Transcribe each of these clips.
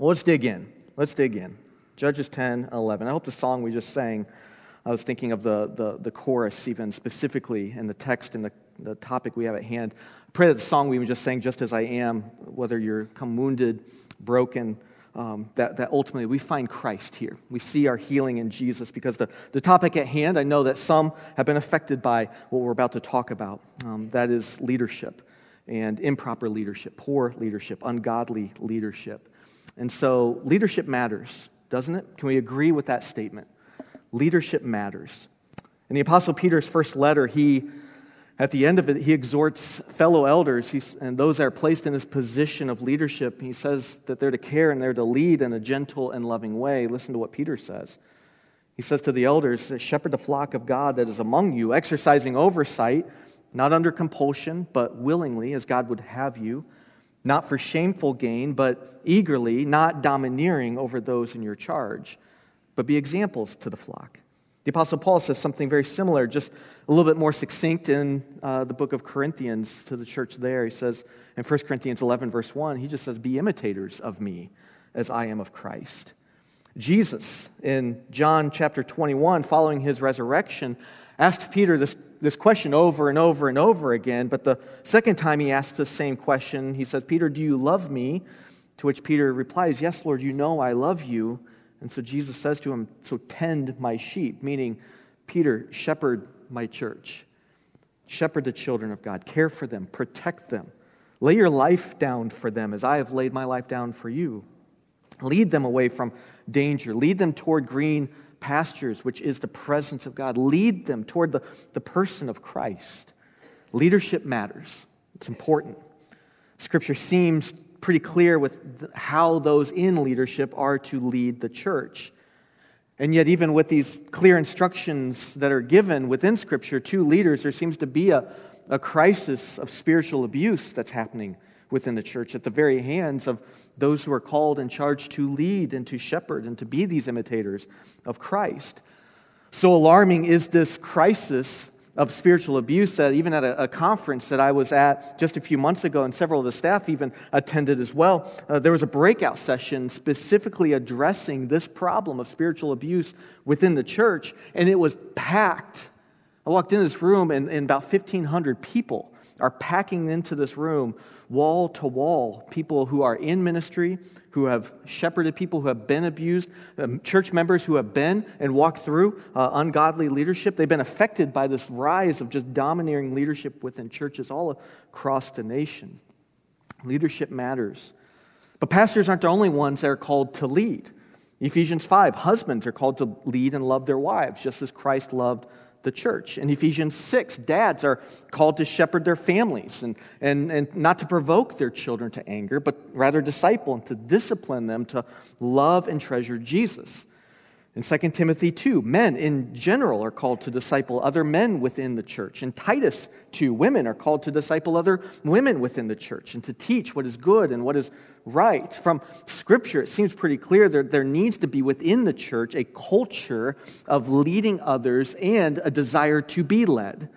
Well, let's dig in. Let's dig in. Judges 10 11. I hope the song we just sang, I was thinking of the, the, the chorus even specifically in the text and the, the topic we have at hand. I pray that the song we just sang, Just As I Am, whether you're come wounded, broken, um, that, that ultimately we find Christ here. We see our healing in Jesus because the, the topic at hand, I know that some have been affected by what we're about to talk about. Um, that is leadership and improper leadership, poor leadership, ungodly leadership. And so leadership matters, doesn't it? Can we agree with that statement? Leadership matters. In the Apostle Peter's first letter, he at the end of it, he exhorts fellow elders and those that are placed in this position of leadership. He says that they're to care and they're to lead in a gentle and loving way. Listen to what Peter says. He says to the elders, Shepherd the flock of God that is among you, exercising oversight, not under compulsion, but willingly, as God would have you, not for shameful gain, but eagerly, not domineering over those in your charge, but be examples to the flock. The Apostle Paul says something very similar, just a little bit more succinct in uh, the book of Corinthians to the church there. He says in 1 Corinthians 11, verse 1, he just says, Be imitators of me as I am of Christ. Jesus, in John chapter 21, following his resurrection, asked Peter this, this question over and over and over again. But the second time he asks the same question, he says, Peter, do you love me? To which Peter replies, Yes, Lord, you know I love you. And so Jesus says to him, So tend my sheep, meaning, Peter, shepherd my church. Shepherd the children of God. Care for them. Protect them. Lay your life down for them as I have laid my life down for you. Lead them away from danger. Lead them toward green pastures, which is the presence of God. Lead them toward the, the person of Christ. Leadership matters, it's important. Scripture seems pretty clear with how those in leadership are to lead the church. And yet, even with these clear instructions that are given within Scripture to leaders, there seems to be a, a crisis of spiritual abuse that's happening within the church at the very hands of those who are called and charged to lead and to shepherd and to be these imitators of Christ. So alarming is this crisis of spiritual abuse that even at a, a, conference that I was at just a few months ago, and several of the staff even attended as well, uh, there was a breakout session specifically addressing this problem of spiritual abuse within the church, and it was packed. I walked in this room, and, and about 1,500 people are packing into this room wall to wall people who are in ministry, who have shepherded people who have been abused, um, church members who have been and walked through uh, ungodly leadership. They've been affected by this rise of just domineering leadership within churches all across the nation. Leadership matters. But pastors aren't the only ones that are called to lead. Ephesians 5 husbands are called to lead and love their wives, just as Christ loved the church. In Ephesians 6, dads are called to shepherd their families and, and, and not to provoke their children to anger, but rather disciple and to discipline them to love and treasure Jesus. In 2 Timothy 2, men in general are called to disciple other men within the church. In Titus 2, women are called to disciple other women within the church and to teach what is good and what is right. From Scripture, it seems pretty clear that there needs to be within the church a culture of leading others and a desire to be led.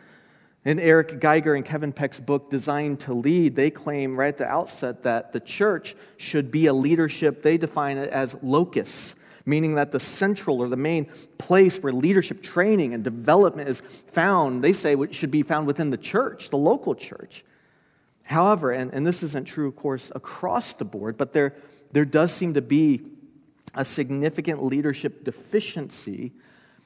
In Eric Geiger and Kevin Peck's book, Designed to Lead, they claim right at the outset that the church should be a leadership, they define it as locus, meaning that the central or the main place where leadership training and development is found, they say should be found within the church, the local church. However, and, and this isn't true, of course, across the board, but there, there does seem to be a significant leadership deficiency,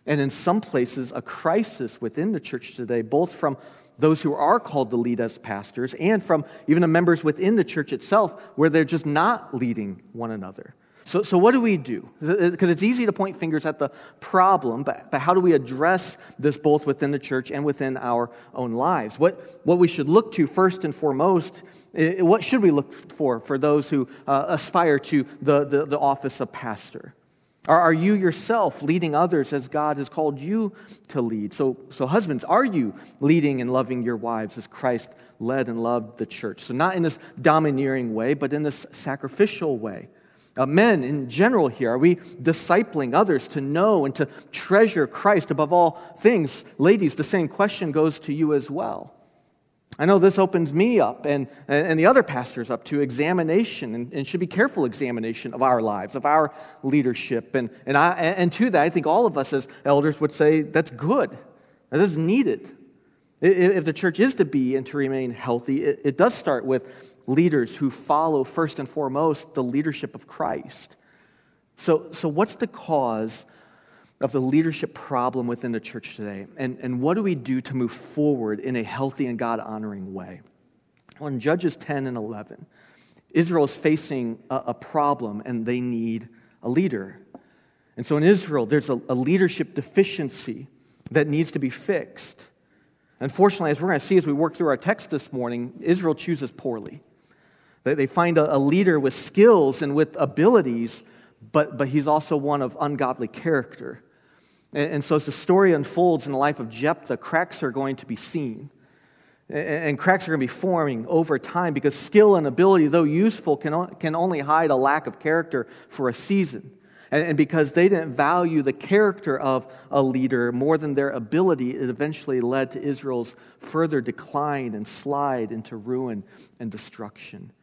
and in some places, a crisis within the church today, both from those who are called to lead as pastors and from even the members within the church itself, where they're just not leading one another. So, so what do we do? Because it's easy to point fingers at the problem, but, but how do we address this both within the church and within our own lives? What, what we should look to first and foremost, what should we look for for those who uh, aspire to the, the, the office of pastor? Are, are you yourself leading others as God has called you to lead? So, so, husbands, are you leading and loving your wives as Christ led and loved the church? So, not in this domineering way, but in this sacrificial way. Uh, men in general here, are we discipling others to know and to treasure Christ above all things? Ladies, the same question goes to you as well. I know this opens me up and, and the other pastors up to examination and, and should be careful examination of our lives, of our leadership. And, and, I, and to that, I think all of us as elders would say that's good, that is needed. If the church is to be and to remain healthy, it, it does start with leaders who follow first and foremost the leadership of Christ. So, so what's the cause of the leadership problem within the church today? And, and what do we do to move forward in a healthy and God honoring way? Well, in Judges 10 and 11, Israel is facing a, a, problem and they need a leader. And so in Israel, there's a, a leadership deficiency that needs to be fixed. Unfortunately, as we're going to see as we work through our text this morning, Israel chooses poorly. They, find a, leader with skills and with abilities, but, but he's also one of ungodly character. And, and so as the story unfolds in the life of Jephthah, cracks are going to be seen. And, cracks are going to be forming over time because skill and ability, though useful, can, can only hide a lack of character for a season. And because they didn't value the character of a leader more than their ability, it eventually led to Israel's further decline and slide into ruin and destruction.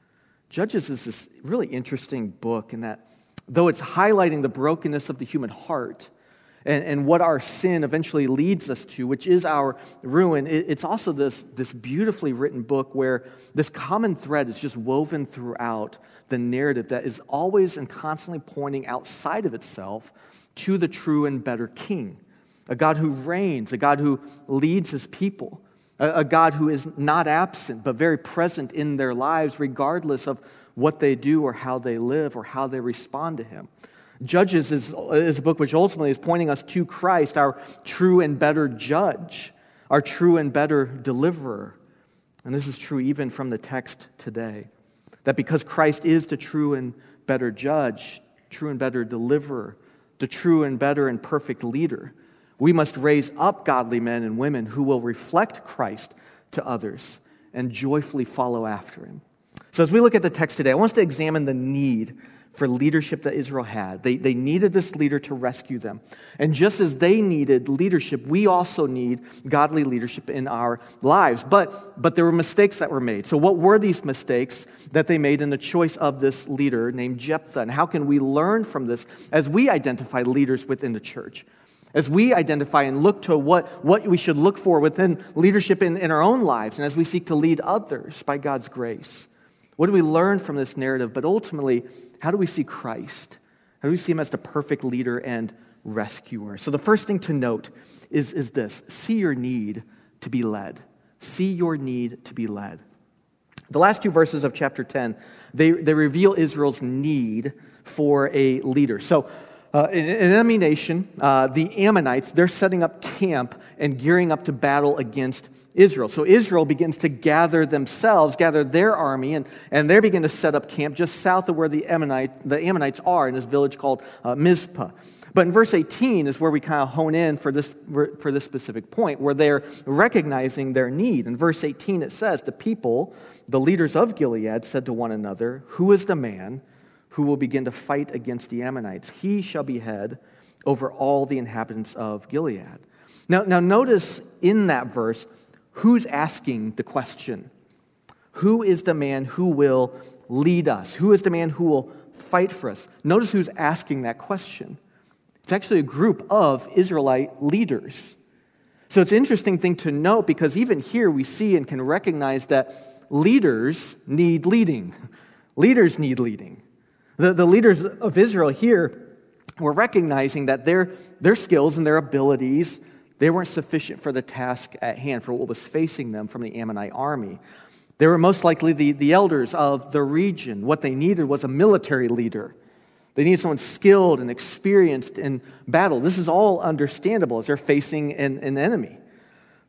Judges is this really interesting book in that, though it's highlighting the brokenness of the human heart, and, and what our sin eventually leads us to, which is our ruin. It, it's also this, this beautifully written book where this common thread is just woven throughout the narrative that is always and constantly pointing outside of itself to the true and better king, a God who reigns, a God who leads his people, a, a God who is not absent but very present in their lives, regardless of what they do or how they live or how they respond to him. Judges is, is a book which ultimately is pointing us to Christ, our true and better judge, our true and better deliverer. And this is true even from the text today. That because Christ is the true and better judge, true and better deliverer, the true and better and perfect leader, we must raise up godly men and women who will reflect Christ to others and joyfully follow after him. So, as we look at the text today, I want us to examine the need for leadership that Israel had. They, they needed this leader to rescue them. And just as they needed leadership, we also need godly leadership in our lives. But, but there were mistakes that were made. So, what were these mistakes that they made in the choice of this leader named Jephthah? And how can we learn from this as we identify leaders within the church? As we identify and look to what, what we should look for within leadership in, in our own lives, and as we seek to lead others by God's grace. What do we learn from this narrative? But ultimately, how do we see Christ? How do we see him as the perfect leader and rescuer? So, the first thing to note is, is this see your need to be led. See your need to be led. The last two verses of chapter 10, they, they reveal Israel's need for a leader. So, uh, in, enemy nation, uh, the Ammonites, they're setting up camp and gearing up to battle against Israel. So Israel begins to gather themselves, gather their army, and, and they begin to set up camp just south of where the, Ammonite, the Ammonites are in this village called uh, Mizpah. But in verse 18 is where we kind of hone in for this, for this specific point, where they're recognizing their need. In verse 18, it says, The people, the leaders of Gilead, said to one another, Who is the man who will begin to fight against the Ammonites? He shall be head over all the inhabitants of Gilead. Now, now notice in that verse, who's asking the question? Who is the man who will lead us? Who is the man who will fight for us? Notice who's asking that question. It's actually a group of Israelite leaders. So it's an interesting thing to note because even here we see and can recognize that leaders need leading. Leaders need leading. The, the leaders of Israel here were recognizing that their, their skills and their abilities they weren't sufficient for the task at hand, for what was facing them from the Ammonite army. They were most likely the, the elders of the region. What they needed was a military leader. They needed someone skilled and experienced in battle. This is all understandable as they're facing an, an enemy.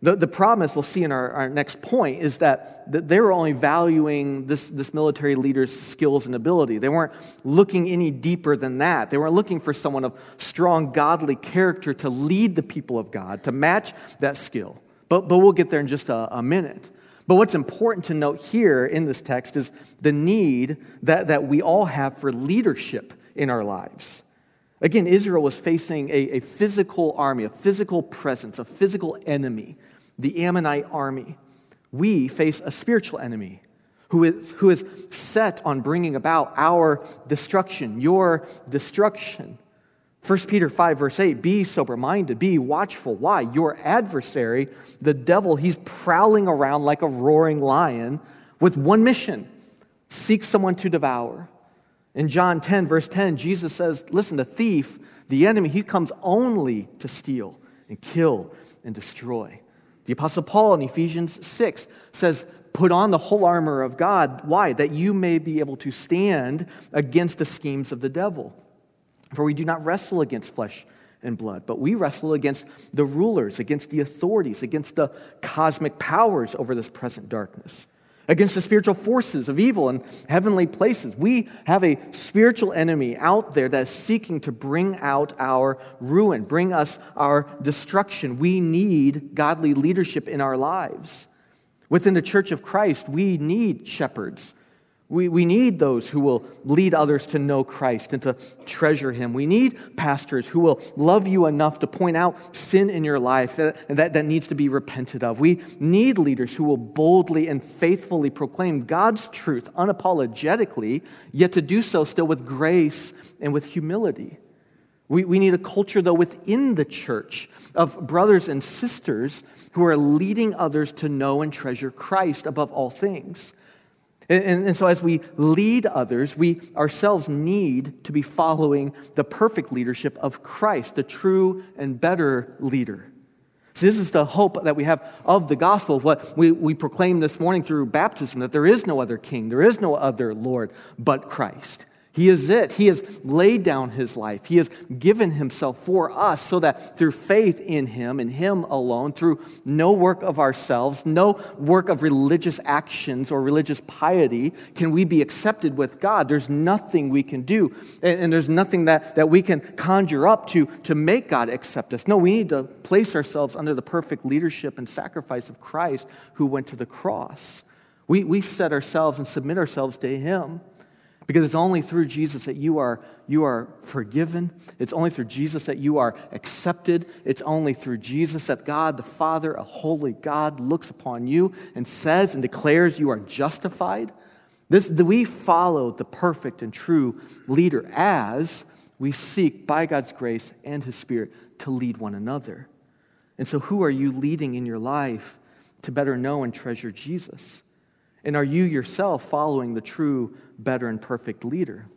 The, the problem, as we'll see in our, our next point, is that, that they were only valuing this, this military leader's skills and ability. They weren't looking any deeper than that. They weren't looking for someone of strong, godly character to lead the people of God, to match that skill. But, but we'll get there in just a, a minute. But what's important to note here in this text is the need that, that we all have for leadership in our lives. Again, Israel was facing a, a physical army, a physical presence, a physical enemy the Ammonite army, we face a spiritual enemy who is, who is set on bringing about our destruction, your destruction. 1 Peter 5, verse 8 Be sober minded, be watchful. Why? Your adversary, the devil, he's prowling around like a roaring lion with one mission seek someone to devour. In John 10, verse 10, Jesus says, Listen, the thief, the enemy, he comes only to steal and kill and destroy. The Apostle Paul in Ephesians 6 says, Put on the whole armor of God. Why? That you may be able to stand against the schemes of the devil. For we do not wrestle against flesh and blood, but we wrestle against the rulers, against the authorities, against the cosmic powers over this present darkness, against the spiritual forces of evil in heavenly places. We have a spiritual enemy out there that is seeking to bring out our ruin, bring us our destruction. We need godly leadership in our lives. Within the church of Christ, we need shepherds. We, we need those who will lead others to know Christ and to treasure Him. We need pastors who will love you enough to point out sin in your life that, that, that needs to be repented of. We need leaders who will boldly and faithfully proclaim God's truth unapologetically, yet to do so still with grace and with humility. We, we need a culture, though, within the church of brothers and sisters who are leading others to know and treasure Christ above all things. And, and, so, as we lead others, we ourselves need to be following the perfect leadership of Christ, the true and better leader. So, this is the hope that we have of the gospel, of what we, we proclaim this morning through baptism that there is no other king, there is no other Lord but Christ. He is it. He has laid down his life. He has given himself for us so that through faith in him and him alone, through no work of ourselves, no work of religious actions or religious piety, can we be accepted with God. There's nothing we can do, and, and there's nothing that, that we can conjure up to, to make God accept us. No, we need to place ourselves under the perfect leadership and sacrifice of Christ who went to the cross. We, we set ourselves and submit ourselves to him. Because it's only through Jesus that you are, you are forgiven. It's only through Jesus that you are accepted. It's only through Jesus that God, the Father, a holy God, looks upon you and says and declares you are justified. This, we follow the perfect and true leader as we seek, by God's grace and His Spirit, to lead one another. And so, who are you leading in your life to better know and treasure Jesus? And are you yourself following the true, better, and perfect leader?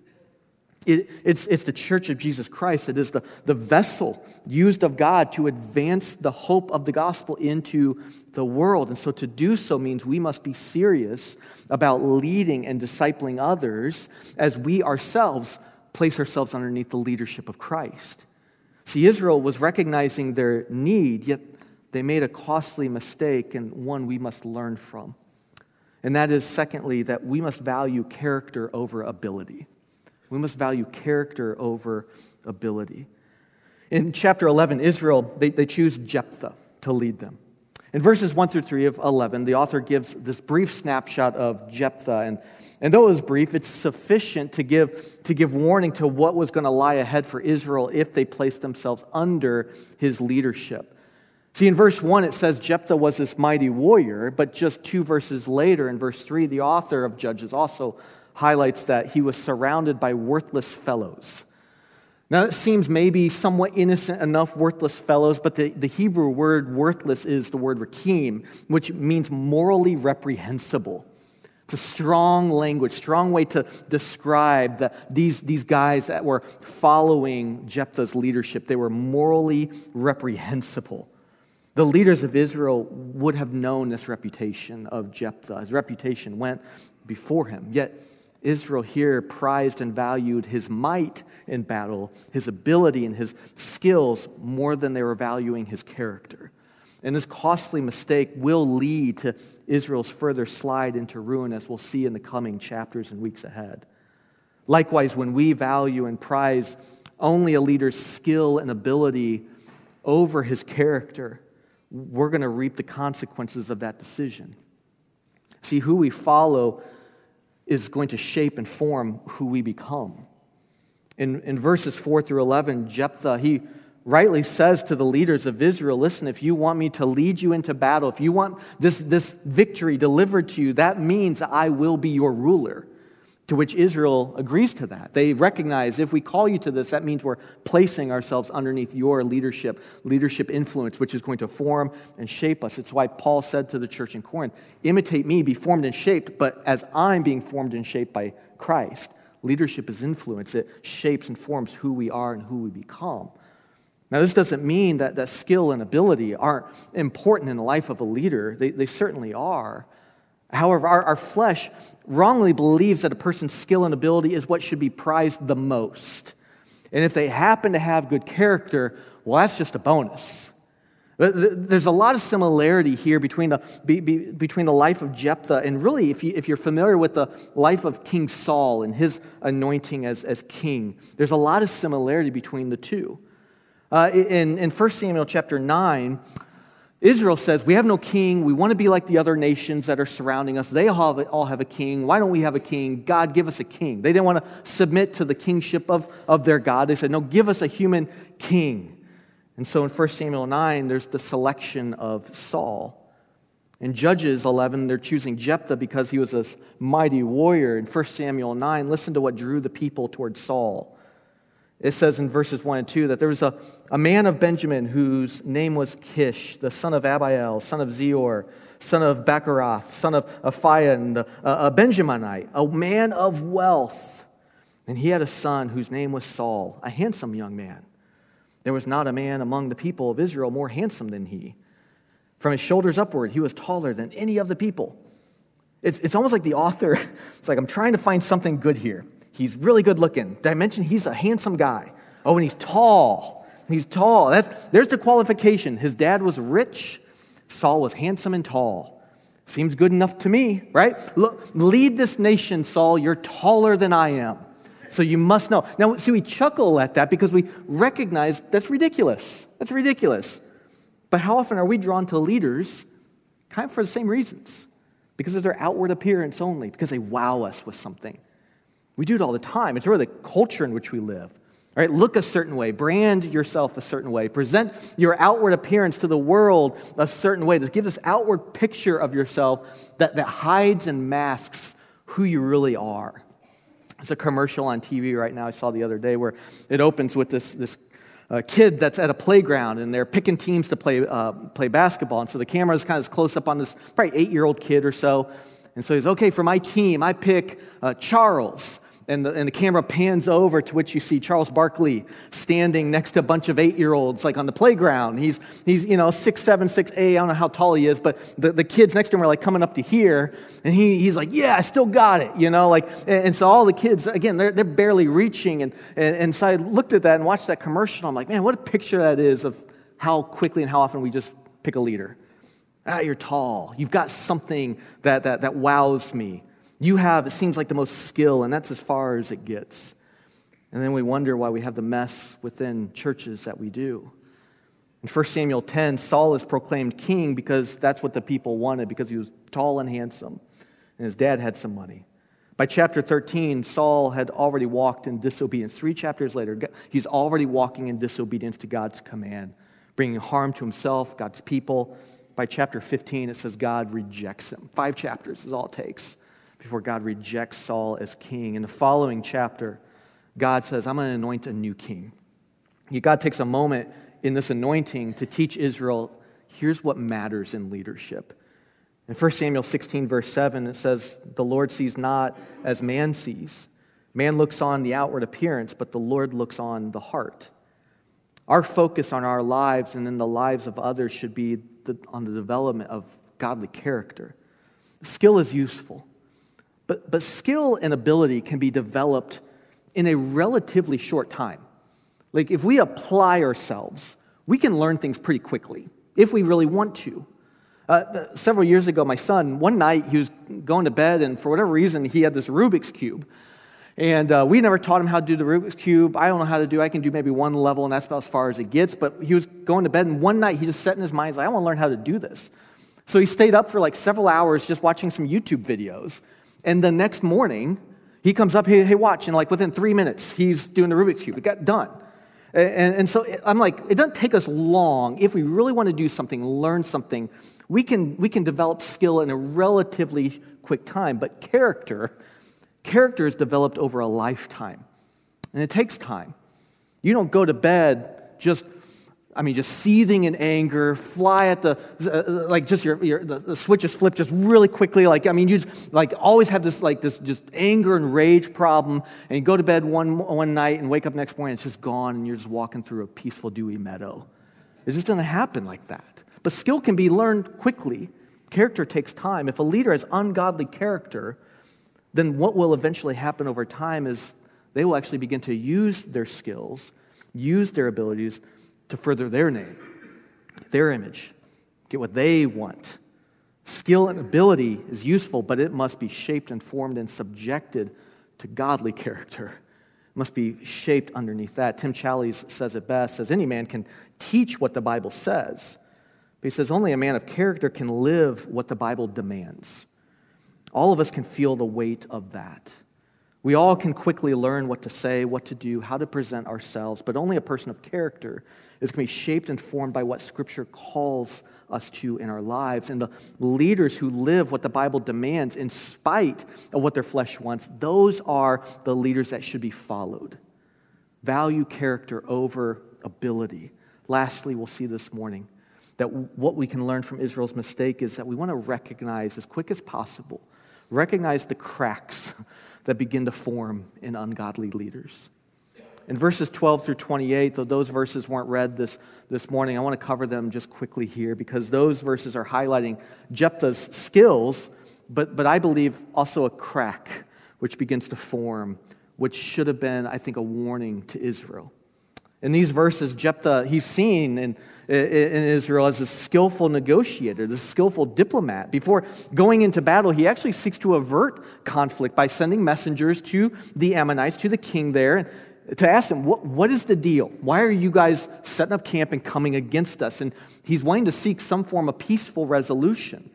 It, it's, it's the church of Jesus Christ. It is the, the vessel used of God to advance the hope of the gospel into the world. And so to do so means we must be serious about leading and discipling others as we ourselves place ourselves underneath the leadership of Christ. See, Israel was recognizing their need, yet they made a costly mistake and one we must learn from. And that is, secondly, that we must value character over ability. We must value character over ability. In chapter 11, Israel, they, they choose Jephthah to lead them. In verses 1 through 3 of 11, the author gives this brief snapshot of Jephthah. And, and though it was brief, it's sufficient to give, to give warning to what was going to lie ahead for Israel if they placed themselves under his leadership. See, in verse 1, it says Jephthah was this mighty warrior, but just two verses later, in verse 3, the author of Judges also highlights that he was surrounded by worthless fellows. Now, it seems maybe somewhat innocent enough, worthless fellows, but the, the Hebrew word worthless is the word rakim, which means morally reprehensible. It's a strong language, strong way to describe the, these, these guys that were following Jephthah's leadership. They were morally reprehensible. The leaders of Israel would have known this reputation of Jephthah. His reputation went before him. Yet Israel here prized and valued his might in battle, his ability and his skills more than they were valuing his character. And this costly mistake will lead to Israel's further slide into ruin, as we'll see in the coming chapters and weeks ahead. Likewise, when we value and prize only a leader's skill and ability over his character, we're going to reap the consequences of that decision. See, who we follow is going to shape and form who we become. In, in verses 4 through 11, Jephthah, he rightly says to the leaders of Israel listen, if you want me to lead you into battle, if you want this, this victory delivered to you, that means I will be your ruler. To which Israel agrees to that. They recognize if we call you to this, that means we're placing ourselves underneath your leadership, leadership influence, which is going to form and shape us. It's why Paul said to the church in Corinth, imitate me, be formed and shaped, but as I'm being formed and shaped by Christ. Leadership is influence, it shapes and forms who we are and who we become. Now, this doesn't mean that, that skill and ability aren't important in the life of a leader, they, they certainly are. However, our, our flesh wrongly believes that a person's skill and ability is what should be prized the most. And if they happen to have good character, well, that's just a bonus. There's a lot of similarity here between the, between the life of Jephthah and really, if, you, if you're familiar with the life of King Saul and his anointing as, as king, there's a lot of similarity between the two. Uh, in, in 1 Samuel chapter 9, Israel says, We have no king. We want to be like the other nations that are surrounding us. They all have, a king. Why don't we have a king? God, give us a king. They didn't want to submit to the kingship of, of their God. They said, No, give us a human king. And so in 1 Samuel 9, there's the selection of Saul. In Judges 11, they're choosing Jephthah because he was a mighty warrior. In 1 Samuel 9, listen to what drew the people towards Saul. It says in verses 1 and 2 that there was a, a man of Benjamin whose name was Kish, the son of Abiel, son of Zeror, son of Bechorath, son of Aphiah, a, a Benjaminite, a man of wealth. And he had a son whose name was Saul, a handsome young man. There was not a man among the people of Israel more handsome than he. From his shoulders upward, he was taller than any of the people. It's, it's almost like the author, it's like, I'm trying to find something good here. He's really good looking. Did I mention he's a handsome guy? Oh, and he's tall. He's tall. That's, there's the qualification. His dad was rich, Saul was handsome and tall. Seems good enough to me, right? Look, lead this nation, Saul. You're taller than I am. So you must know. Now, see, we chuckle at that because we recognize that's ridiculous. That's ridiculous. But how often are we drawn to leaders kind of for the same reasons? Because of their outward appearance only, because they wow us with something. We do it all the time. It's really the culture in which we live. All right, look a certain way, brand yourself a certain way, present your outward appearance to the world a certain way. This gives this outward picture of yourself that, that hides and masks who you really are. There's a commercial on TV right now I saw the other day where it opens with this, this uh, kid that's at a playground and they're picking teams to play, uh, play basketball. And so the camera is kind of close up on this probably eight year old kid or so. And so he's, okay, for my team, I pick uh, Charles and the, and the camera pans over to which you see Charles Barkley standing next to a bunch of eight-year-olds like on the playground. He's, he's you know, six, seven, six, eight, I don't know how tall he is, but the, the kids next to him are like coming up to here, and he, he's like, yeah, I still got it, you know, like, and, and so all the kids, again, they're, they're barely reaching, and, and, and so I looked at that and watched that commercial, I'm like, man, what a picture that is of how quickly and how often we just pick a leader. Ah, you're tall. You've got something that, that, that wows me. You have, it seems like, the most skill, and that's as far as it gets. And then we wonder why we have the mess within churches that we do. In 1 Samuel 10, Saul is proclaimed king because that's what the people wanted, because he was tall and handsome, and his dad had some money. By chapter 13, Saul had already walked in disobedience. Three chapters later, he's already walking in disobedience to God's command, bringing harm to himself, God's people. By chapter 15, it says God rejects him. Five chapters is all it takes before God rejects Saul as king. In the following chapter, God says, I'm going to anoint a new king. God takes a moment in this anointing to teach Israel here's what matters in leadership. In 1 Samuel 16, verse 7, it says, The Lord sees not as man sees. Man looks on the outward appearance, but the Lord looks on the heart. Our focus on our lives and in the lives of others should be the, on the development of godly character. Skill is useful. But, but skill and ability can be developed in a relatively short time. Like if we apply ourselves, we can learn things pretty quickly if we really want to. Uh, several years ago, my son, one night he was going to bed, and for whatever reason, he had this Rubik's Cube. And uh, we never taught him how to do the Rubik's Cube. I don't know how to do I can do maybe one level, and that's about as far as it gets. But he was going to bed, and one night he just set in his mind, like, I want to learn how to do this. So he stayed up for like several hours just watching some YouTube videos. And the next morning, he comes up, hey, hey, watch, and like within three minutes, he's doing the Rubik's Cube. It got done. And, and so I'm like, it doesn't take us long. If we really want to do something, learn something, we can, we can develop skill in a relatively quick time. But character, character is developed over a lifetime. And it takes time. You don't go to bed just I mean, just seething in anger, fly at the, uh, like just your, your the, the switch is flipped just really quickly. Like, I mean, you just like always have this, like this just anger and rage problem. And you go to bed one, one night and wake up next morning, it's just gone, and you're just walking through a peaceful, dewy meadow. It just doesn't happen like that. But skill can be learned quickly. Character takes time. If a leader has ungodly character, then what will eventually happen over time is they will actually begin to use their skills, use their abilities to further their name, their image, get what they want. Skill and ability is useful, but it must be shaped and formed and subjected to godly character. It must be shaped underneath that. Tim Challies says it best, says any man can teach what the Bible says, but he says only a man of character can live what the Bible demands. All of us can feel the weight of that. We all can quickly learn what to say, what to do, how to present ourselves, but only a person of character is going to be shaped and formed by what Scripture calls us to in our lives. And the leaders who live what the Bible demands in spite of what their flesh wants, those are the leaders that should be followed. Value character over ability. Lastly, we'll see this morning that what we can learn from Israel's mistake is that we want to recognize as quick as possible, recognize the cracks that begin to form in ungodly leaders. In verses 12 through 28, though those verses weren't read this, this morning, I want to cover them just quickly here because those verses are highlighting Jephthah's skills, but, but I believe also a crack which begins to form, which should have been, I think, a warning to Israel. In these verses, Jephthah, he's seen in, in Israel as a skillful negotiator, the skillful diplomat. Before going into battle, he actually seeks to avert conflict by sending messengers to the Ammonites, to the king there, to ask him, what, what is the deal? Why are you guys setting up camp and coming against us? And he's wanting to seek some form of peaceful resolution.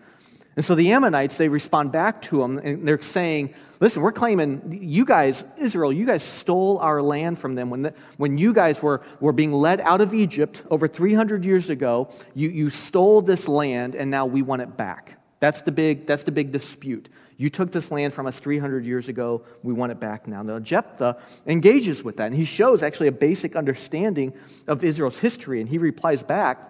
And so the Ammonites, they respond back to him and they're saying, Listen, we're claiming you guys, Israel, you guys stole our land from them. When, the, when you guys were, were being led out of Egypt over 300 years ago, you, you stole this land and now we want it back. That's the big, that's the big dispute. You took this land from us 300 years ago. We want it back now. Now, Jephthah engages with that, and he shows actually a basic understanding of Israel's history, and he replies back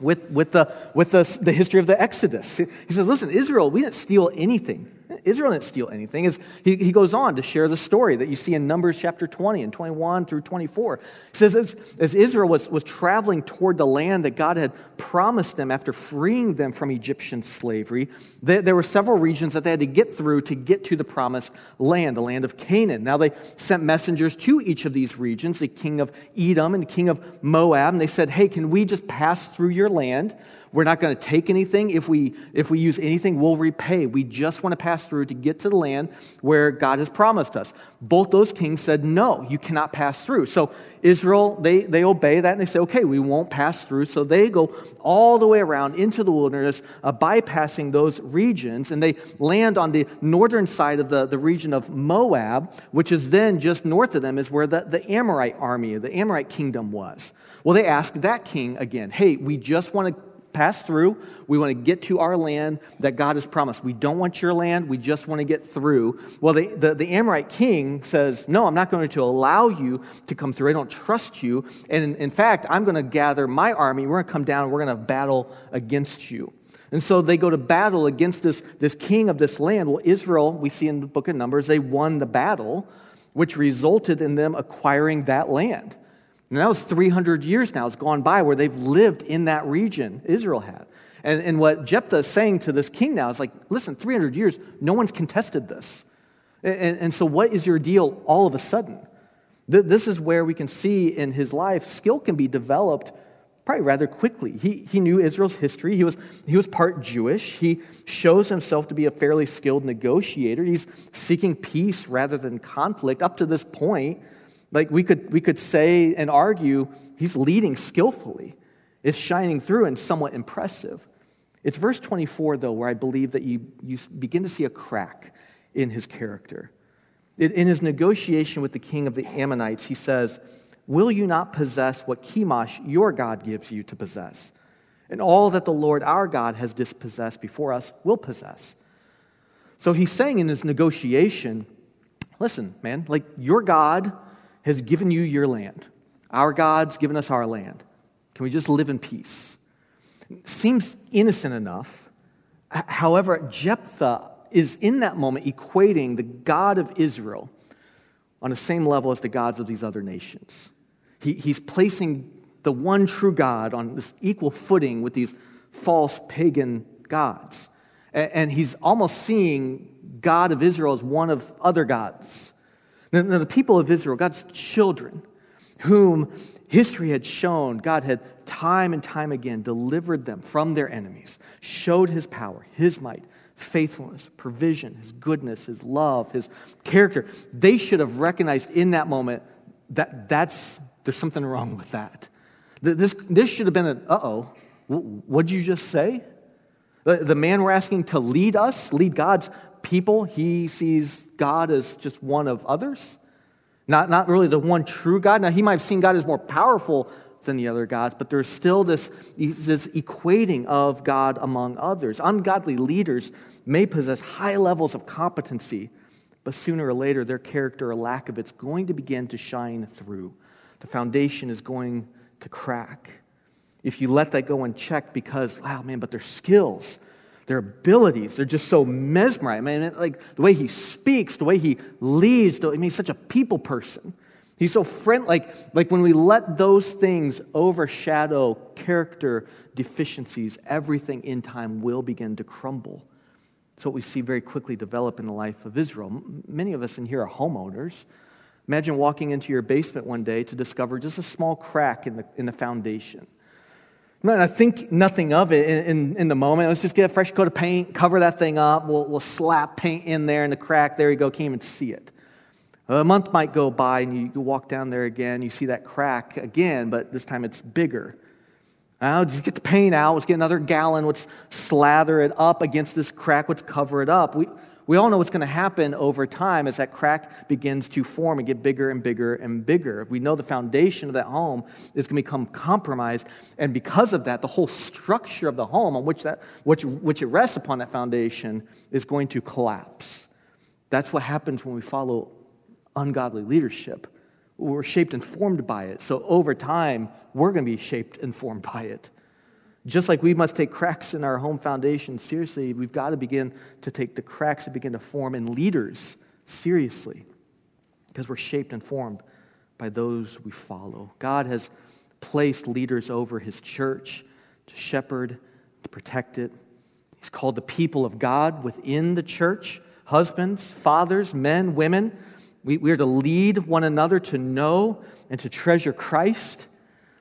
with, with, the, with the, the history of the Exodus. He says, Listen, Israel, we didn't steal anything. Israel didn't steal anything. He, he goes on to share the story that you see in Numbers chapter 20 and 21 through 24. He says, as, as Israel was, was traveling toward the land that God had promised them after freeing them from Egyptian slavery, they, there were several regions that they had to get through to get to the promised land, the land of Canaan. Now they sent messengers to each of these regions, the king of Edom and the king of Moab, and they said, Hey, can we just pass through your land? We're not going to take anything. If we, if we use anything, we'll repay. We just want to pass through to get to the land where God has promised us. Both those kings said, No, you cannot pass through. So Israel, they, they obey that and they say, Okay, we won't pass through. So they go all the way around into the wilderness, uh, bypassing those regions, and they land on the northern side of the, the region of Moab, which is then just north of them, is where the, the Amorite army, the Amorite kingdom was. Well, they ask that king again, Hey, we just want to pass through. We want to get to our land that God has promised. We don't want your land. We just want to get through. Well, the, the, the, Amorite king says, No, I'm not going to allow you to come through. I don't trust you. And in, in fact, I'm going to gather my army. We're going to come down. We're going to battle against you. And so they go to battle against this, this king of this land. Well, Israel, we see in the book of Numbers, they won the battle, which resulted in them acquiring that land. And that was 300 years now. It's gone by where they've lived in that region, Israel had. And, and what Jephthah is saying to this king now is like, listen, 300 years, no one's contested this. And, and so, what is your deal all of a sudden? This is where we can see in his life skill can be developed probably rather quickly. He, he knew Israel's history. He was, he was part Jewish. He shows himself to be a fairly skilled negotiator. He's seeking peace rather than conflict. Up to this point, like we could, we could say and argue, he's leading skillfully. It's shining through and somewhat impressive. It's verse 24, though, where I believe that you, you begin to see a crack in his character. In his negotiation with the king of the Ammonites, he says, will you not possess what Chemosh, your God, gives you to possess? And all that the Lord our God has dispossessed before us will possess. So he's saying in his negotiation, listen, man, like your God has given you your land. Our God's given us our land. Can we just live in peace? Seems innocent enough. However, Jephthah is in that moment equating the God of Israel on the same level as the gods of these other nations. He, he's placing the one true God on this equal footing with these false pagan gods. And, and he's almost seeing God of Israel as one of other gods. Now, the people of Israel, God's children, whom history had shown God had time and time again delivered them from their enemies, showed his power, his might, faithfulness, provision, his goodness, his love, his character. They should have recognized in that moment that that's, there's something wrong with that. This, this should have been an, uh oh, what'd you just say? The, the man we're asking to lead us, lead God's people, he sees God as just one of others, not, not really the one true God. Now, he might have seen God as more powerful than the other gods, but there's still this, this equating of God among others. Ungodly leaders may possess high levels of competency, but sooner or later, their character or lack of it's going to begin to shine through. The foundation is going to crack. If you let that go unchecked because, wow, man, but their skills, their abilities, they're just so mesmerizing. I mean, like the way he speaks, the way he leads, I mean, he's such a people person. He's so friendly. Like, like when we let those things overshadow character deficiencies, everything in time will begin to crumble. It's what we see very quickly develop in the life of Israel. Many of us in here are homeowners. Imagine walking into your basement one day to discover just a small crack in the, in the foundation. I think nothing of it in, in, in, the moment. Let's just get a fresh coat of paint, cover that thing up. We'll, we'll slap paint in there in the crack. There you go. Can't even see it. A month might go by and you, you walk down there again. You see that crack again, but this time it's bigger. Now, just get the paint out. Let's get another gallon. Let's slather it up against this crack. Let's cover it up. We, we all know what's going to happen over time as that crack begins to form and get bigger and bigger and bigger. We know the foundation of that home is going to become compromised. And because of that, the whole structure of the home on which, that, which, which it rests upon that foundation is going to collapse. That's what happens when we follow ungodly leadership. We're shaped and formed by it. So over time, we're going to be shaped and formed by it. Just like we must take cracks in our home foundation seriously, we've got to begin to take the cracks that begin to form in leaders seriously because we're shaped and formed by those we follow. God has placed leaders over his church to shepherd, to protect it. He's called the people of God within the church husbands, fathers, men, women. We, we are to lead one another to know and to treasure Christ.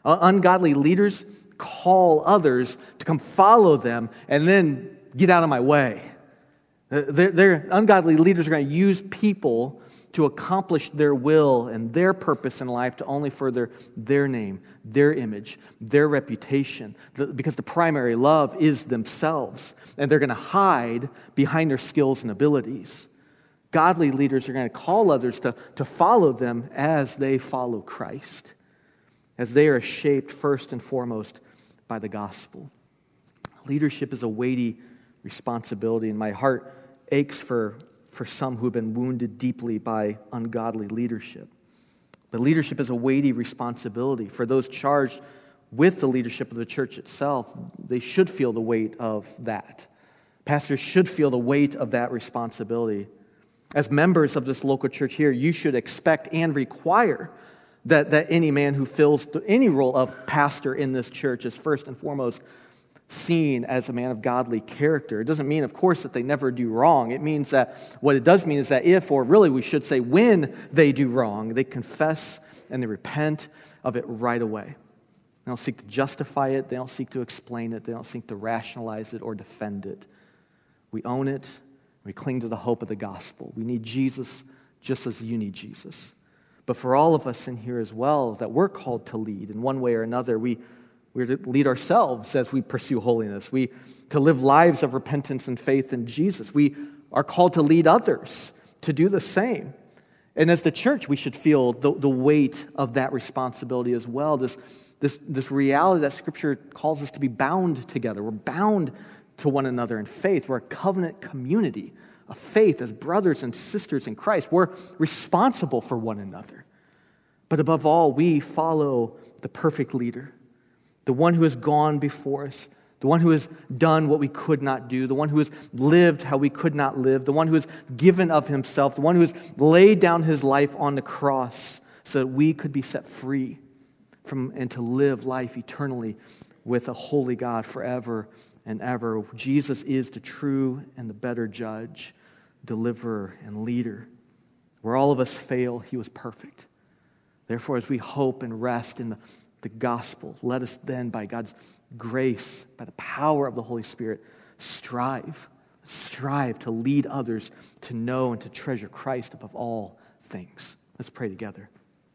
Uh, ungodly leaders call others to come follow them and then get out of my way. Uh, their ungodly leaders are going to use people to accomplish their will and their purpose in life to only further their name, their image, their reputation, because the primary love is themselves. And they're going to hide behind their skills and abilities. Godly leaders are going to call others to, to follow them as they follow Christ, as they are shaped first and foremost by the gospel. Leadership is a weighty responsibility, and my heart aches for, for some who have been wounded deeply by ungodly leadership. But leadership is a weighty responsibility. For those charged with the leadership of the church itself, they should feel the weight of that. Pastors should feel the weight of that responsibility. As members of this local church here, you should expect and require that, that any man who fills any role of pastor in this church is first and foremost seen as a man of godly character. It doesn't mean, of course, that they never do wrong. It means that what it does mean is that if, or really we should say when they do wrong, they confess and they repent of it right away. They don't seek to justify it, they don't seek to explain it, they don't seek to rationalize it or defend it. We own it, we cling to the hope of the gospel. We need Jesus just as you need Jesus. But for all of us in here as well, that we're called to lead in one way or another, we, we're to lead ourselves as we pursue holiness. We to live lives of repentance and faith in Jesus. We are called to lead others to do the same. And as the church, we should feel the, the weight of that responsibility as well. This, this, this reality that Scripture calls us to be bound together. We're bound to one another in faith. We're a covenant community of faith as brothers and sisters in Christ. We're responsible for one another. But above all, we follow the perfect leader, the one who has gone before us, the one who has done what we could not do, the one who has lived how we could not live, the one who has given of himself, the one who has laid down his life on the cross so that we could be set free from and to live life eternally with a holy God forever and ever. Jesus is the true and the better judge, deliverer, and leader. Where all of us fail, he was perfect. Therefore, as we hope and rest in the, the gospel, let us then, by God's grace, by the power of the Holy Spirit, strive, strive to lead others to know and to treasure Christ above all things. Let's pray together.